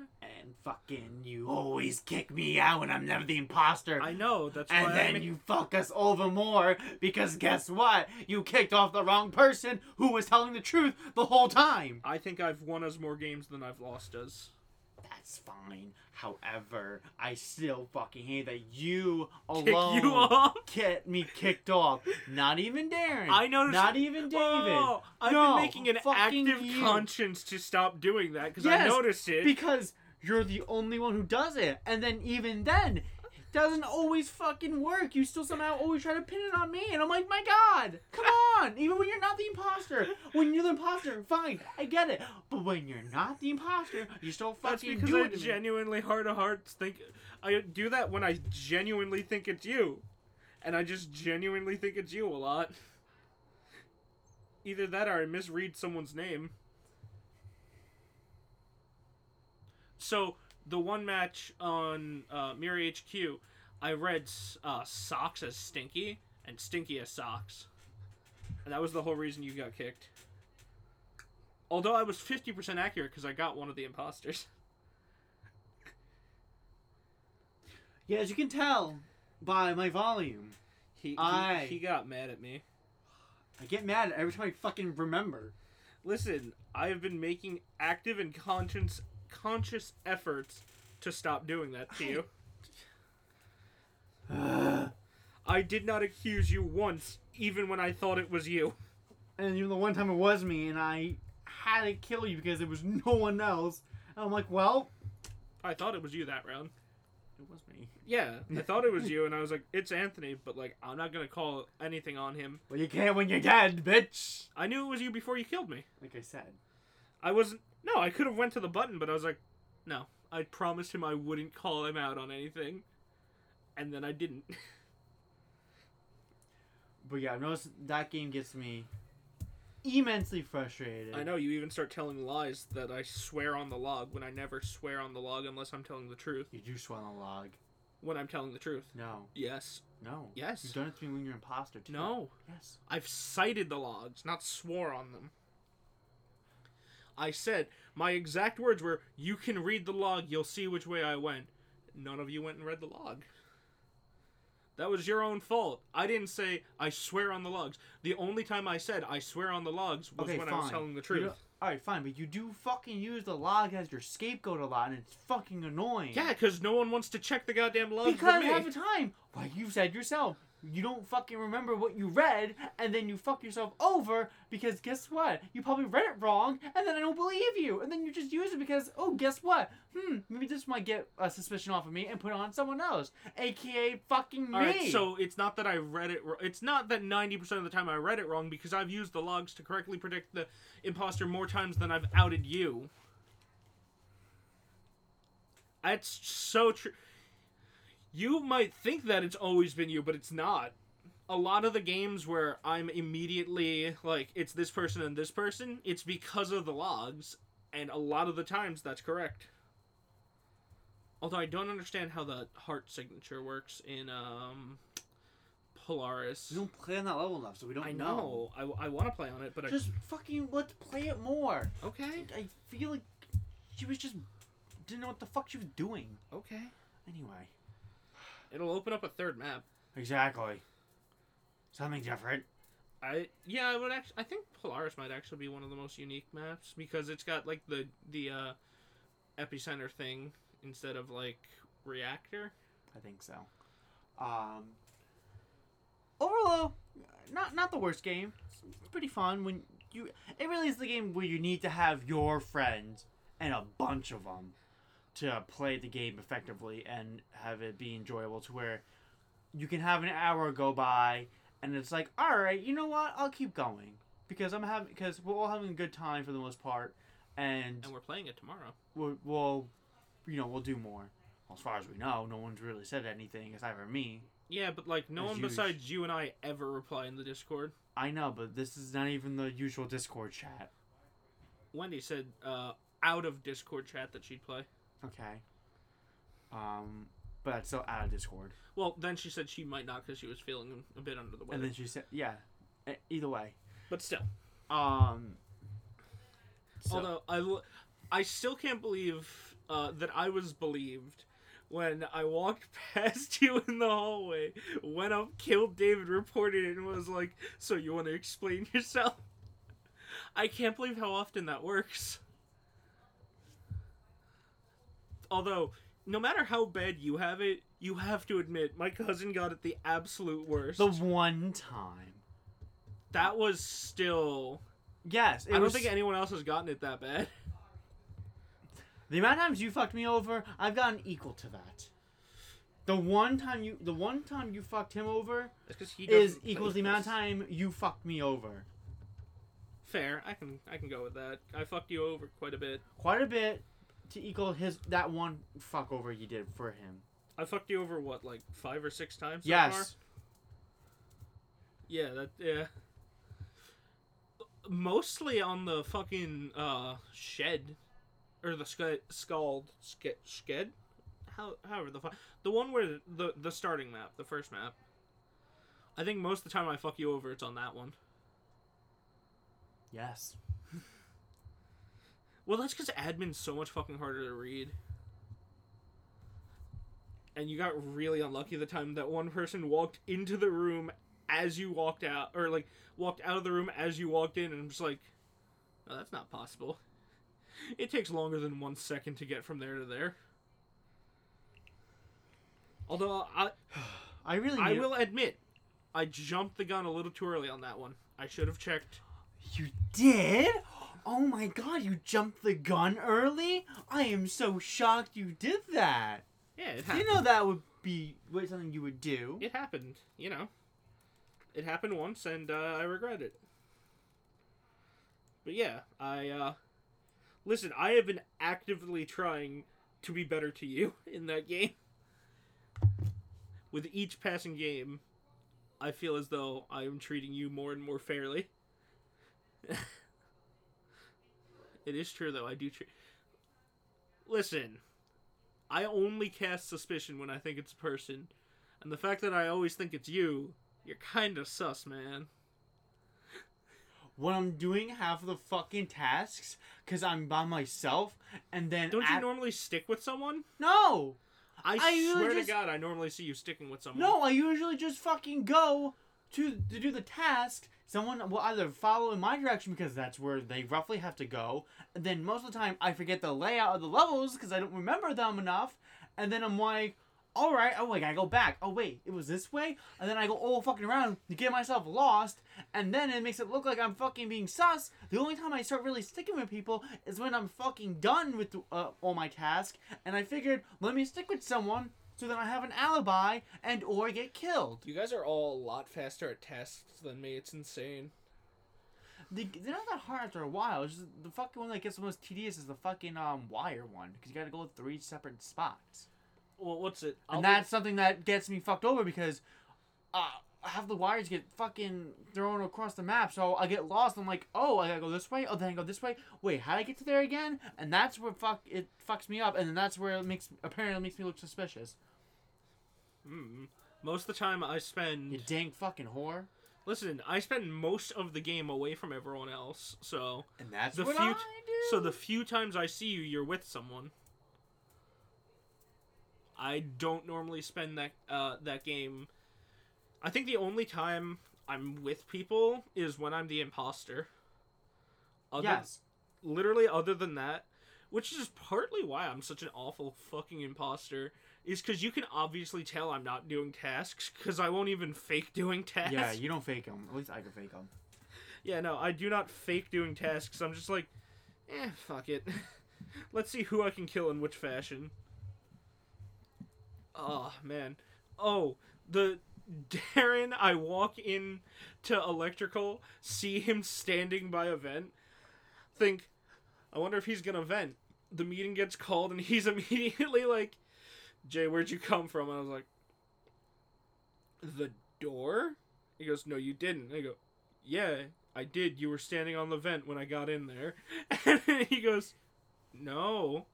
and fucking you always kick me out when I'm never the imposter. I know that's why. And then I'm... you fuck us over more because guess what? You kicked off the wrong person who was telling the truth the whole time. I think I've won us more games than I've lost us. That's fine. However, I still fucking hate that you Kick alone you off. get me kicked off. Not even Darren. I noticed. Not even oh, David. Oh, I've No, been making an active you. conscience to stop doing that because Yes, I noticed it. Because you're the only one who does it. And then even then, doesn't always fucking work. You still somehow always try to pin it on me. And I'm like, my God, come on. Even when you're not the imposter. When you're the imposter, fine, I get it. But when you're not the imposter, you still That's fucking because do I it. to genuinely heart of hearts think I do that when I genuinely think it's you, and I just genuinely think it's you a lot. Either that or I misread someone's name. So the one match on uh, Mira HQ, I read uh, socks as stinky and stinky as socks, and that was the whole reason you got kicked. Although I was fifty percent accurate because I got one of the imposters. Yeah, as you can tell by my volume, He, he I- he got mad at me. I get mad every time I fucking remember. Listen, I have been making active and conscious conscious efforts to stop doing that to you. I did not accuse you once, even when I thought it was you. And even the one time it was me, and I had to kill you because there was no one else. And I'm like, well, I thought it was you that round. it was me. Yeah, I thought it was you, and I was like, it's Anthony, but like, I'm not gonna call anything on him. Well, you can't when you're dead, bitch. I knew it was you before you killed me. Like I said. I wasn't. No, I could have went to the button, but I was like, no. I promised him I wouldn't call him out on anything, and then I didn't. But yeah, I've noticed that game gets me immensely frustrated. I know you even start telling lies that I swear on the log when I never swear on the log unless I'm telling the truth. You do swear on the log. When I'm telling the truth. No. Yes. No. Yes. You've done it to me when you're imposter, too. No. Yes. I've cited the logs, not swore on them. I said, my exact words were, you can read the log, you'll see which way I went. None of you went and read the log. That was your own fault. I didn't say, I swear on the logs. The only time I said, I swear on the logs was Okay, when. I was telling the truth. Alright, fine, but you do fucking use the log as your scapegoat a lot, and it's fucking annoying. Yeah, because no one wants to check the goddamn logs Because with me. half the time, like you said yourself, you don't fucking remember what you read, and then you fuck yourself over because guess what? You probably read it wrong, and then I don't believe you, and then you just use it because oh, guess what? Hmm, maybe this might get a suspicion off of me and put on someone else, aka fucking me. All right, so it's not that I read it. It's not that ninety percent of the time I read it wrong because I've used the logs to correctly predict the imposter more times than I've outed you. That's so true. You might think that it's always been you, but it's not. A lot of the games where I'm immediately like it's this person and this person, it's because of the logs, and a lot of the times that's correct. Although I don't understand how the heart signature works in um Polaris. we don't play on that level enough, so we don't I know. I, I want to play on it, but I Just fucking let's play it more. okay, I feel like she was just didn't know what the fuck she was doing. okay. Anyway. It'll open up a third map. Exactly. Something different. I yeah, I would actually. I think Polaris might actually be one of the most unique maps because it's got like the the uh, epicenter thing instead of like reactor. I think so. Um, overall, not not the worst game. It's, it's pretty fun when you. It really is the game where you need to have your friends and a bunch of them to play the game effectively and have it be enjoyable. To where you can have an hour go by and it's like, all right, you know what? I'll keep going because I'm having because we're all having a good time for the most part, and And we're playing it tomorrow. we'll, we'll you know, we'll do more. As far as we know, no one's really said anything aside from me. Yeah, but like no As one usual. besides you and I ever reply in the Discord. I know, but this is not even the usual Discord chat. Wendy said uh, out of Discord chat that she'd play. Okay. Um, but that's still out of Discord. Well, then she said she might not because she was feeling a bit under the weather. And then she said, "Yeah." E- Either way. but still, Um. so- although I, l- I still can't believe uh, that I was believed when I walked past you in the hallway, went up, killed David, reported it, and was like, "So you want to explain yourself?" I can't believe how often that works. Although, no matter how bad you have it, you have to admit my cousin got it the absolute worst. the one time. that was still. Yes, it I don't was, think anyone else has gotten it that bad. the amount of times you fucked me over, I've gotten equal to that. The one time you, the one time you fucked him over, he is equals the amount of time you fucked me over. Fair. I can I can go with that. I fucked you over quite a bit. Quite a bit to equal his that one fuck over you did for him. I fucked you over what like five or six times. So yes. Far? Yeah. That yeah. Mostly on the fucking uh shed, or the sc- scald ske- sked. how however the fu- the one where the the starting map, the first map. I think most of the time I fuck you over, it's on that one. Yes. Well, that's because admin's so much fucking harder to read. And you got really unlucky the time that one person walked into the room as you walked out, or like walked out of the room as you walked in, and I'm just like, no, that's not possible. It takes longer than one second to get from there to there. Although I, I really. I will admit, I jumped the gun a little too early on that one. I should have checked. You did? Oh my god! You jumped the gun early. I am so shocked you did that. Yeah, it happened. didn't know that would be something you would do. it happened, you know. It happened once and uh, I regret it. But yeah, I uh listen, I have been actively trying to be better to you in that game. With each passing game, I feel as though I am treating you more and more fairly. it is true though, I do treat Listen, I only cast suspicion when I think it's a person. And the fact that I always think it's you, you're kind of sus, man. When I'm doing half of the fucking tasks because I'm by myself, and then Don't you at- normally stick with someone? no, I, I swear just- to God, I normally see you sticking with someone. no, I usually just fucking go to to do the task. Someone will either follow in my direction because that's where they roughly have to go, and then most of the time I forget the layout of the levels because I don't remember them enough, and then I'm like, all right, oh wait, I go back. Oh wait, it was this way, and then I go all fucking around to get myself lost, and then it makes it look like I'm fucking being sus. The only time I start really sticking with people is when I'm fucking done with uh, all my tasks, and I figured let me stick with someone so that I have an alibi and or get killed. You guys are all a lot faster at tasks than me. It's insane. They, they're not that hard after a while. It's just the fucking one that gets the most tedious is the fucking um wire one because you got to go three separate spots. Well, what's it? I'll and that's something that gets me fucked over because uh, half the wires get fucking thrown across the map, so I get lost. I'm like, oh, I gotta go this way. Oh, then I go this way. Wait, how would I get to there again? And that's where fuck it fucks me up, and then that's where it makes apparently makes me look suspicious. Mm. Most of the time, I spend. You dang fucking whore. Listen, I spend most of the game away from everyone else, so And that's The what few I t- do. so the few times I see you, you're with someone. I don't normally spend that uh, that game. I think the only time I'm with people is when I'm the imposter. Other, yes. Literally, other than that, which is partly why I'm such an awful fucking imposter, is because you can obviously tell I'm not doing tasks because I won't even fake doing tasks. Yeah, you don't fake them. At least I can fake them. Yeah, no, I do not fake doing tasks. I'm just like, eh, fuck it. Let's see who I can kill in which fashion. Oh, man. Oh, the Darren, I walk in to electrical, see him standing by a vent, think, I wonder if he's gonna vent. The meeting gets called, and he's immediately like, Jay, where'd you come from? And I was like, the door? He goes, no, you didn't. I go, yeah, I did. You were standing on the vent when I got in there. And he goes, No,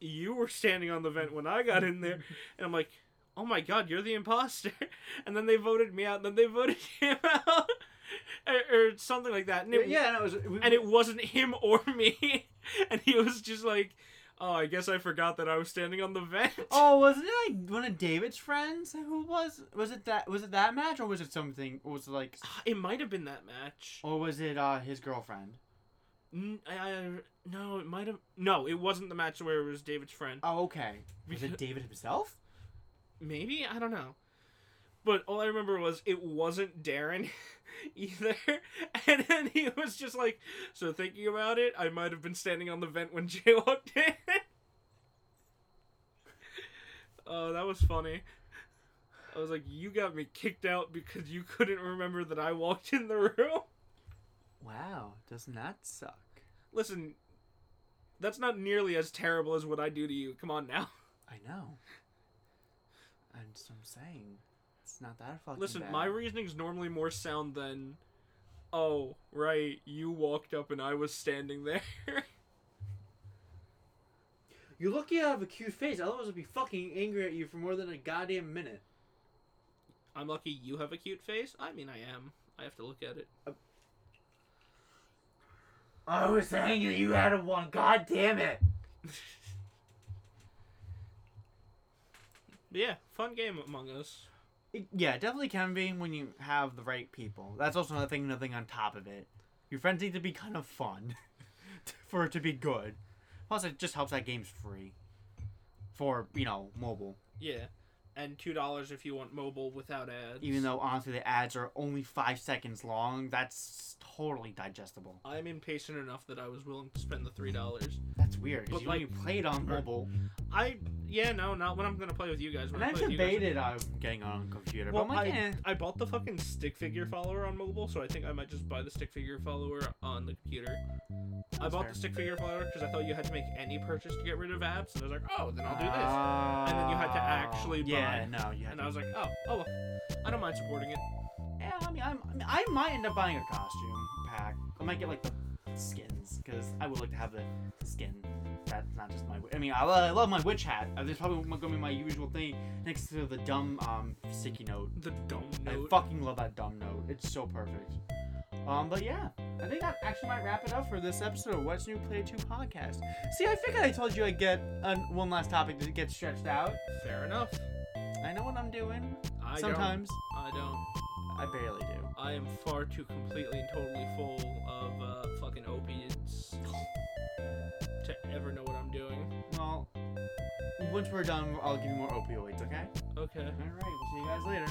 you were standing on the vent when I got in there. And I'm like, Oh my god, you're the imposter. And then they voted me out, and then they voted him out. or, or something like that. And it, yeah, no, it was, we, and it wasn't him or me. And he was just like, Oh, I guess I forgot that I was standing on the vent. Oh, wasn't it like one of David's friends? Who was? Was it that? Was it that match, or was it something? Or was it like? It might have been that match. Or was it uh his girlfriend? N- I, I- no, it might have. No, it wasn't the match where it was David's friend. Oh, okay. Was it David himself? Maybe I don't know. But all I remember was it wasn't Darren either. And then he was just like, so thinking about it, I might have been standing on the vent when Jay walked in. Oh, that was funny. I was like, you got me kicked out because you couldn't remember that I walked in the room. Wow, doesn't that suck? Listen, that's not nearly as terrible as what I do to you. Come on now. I know. And so I'm saying, it's not that fucking Listen, bad. my reasoning's normally more sound than, oh, right, you walked up and I was standing there. You're lucky you have a cute face. Otherwise, I'd be fucking angry at you for more than a goddamn minute. I'm lucky you have a cute face. I mean, I am. I have to look at it. Uh, I was saying that you had a one. God damn it. Yeah, fun game Among Us. It, yeah, definitely can be when you have the right people. That's also another thing, another thing on top of it. Your friends need to be kind of fun for it to be good. Plus, it just helps that game's free for, you know, mobile. Yeah. And $2 if you want mobile without ads. Even though, honestly, the ads are only five seconds long, that's totally digestible. I'm impatient enough that I was willing to spend the $3 it's weird because you like, played on mobile. I yeah no not when I'm gonna play with you guys. When and I, I debated on getting on computer. Well, I, eh. I bought the fucking stick figure follower on mobile, so I think I might just buy the stick figure follower on the computer. That's I bought fair. the stick figure follower because I thought you had to make any purchase to get rid of apps, and I was like, oh, then I'll do this. Uh, and then you had to oh, actually yeah, buy. Yeah, no, And to. I was like, oh, oh, well, I don't mind supporting it. Yeah, I mean, I'm, I might end up buying a costume pack. I might get like the skins because I would like to have the skin. That's not just my. I mean, I, I love my witch hat. Uh, There's probably going to be my usual thing next to the dumb um sticky note. The dumb note. I fucking love that dumb note. It's so perfect. Um, but yeah, I think that actually might wrap it up for this episode of What's New Play 2 podcast. See, I figured I told you I'd get an, one last topic to get stretched out. Fair enough. I know what I'm doing. I Sometimes. Don't. I don't. I barely do. I am far too completely and totally full of uh, fucking opiates to ever know what I'm doing. Well, once we're done, I'll give you more opioids, okay? Okay. Alright, we'll see you guys later.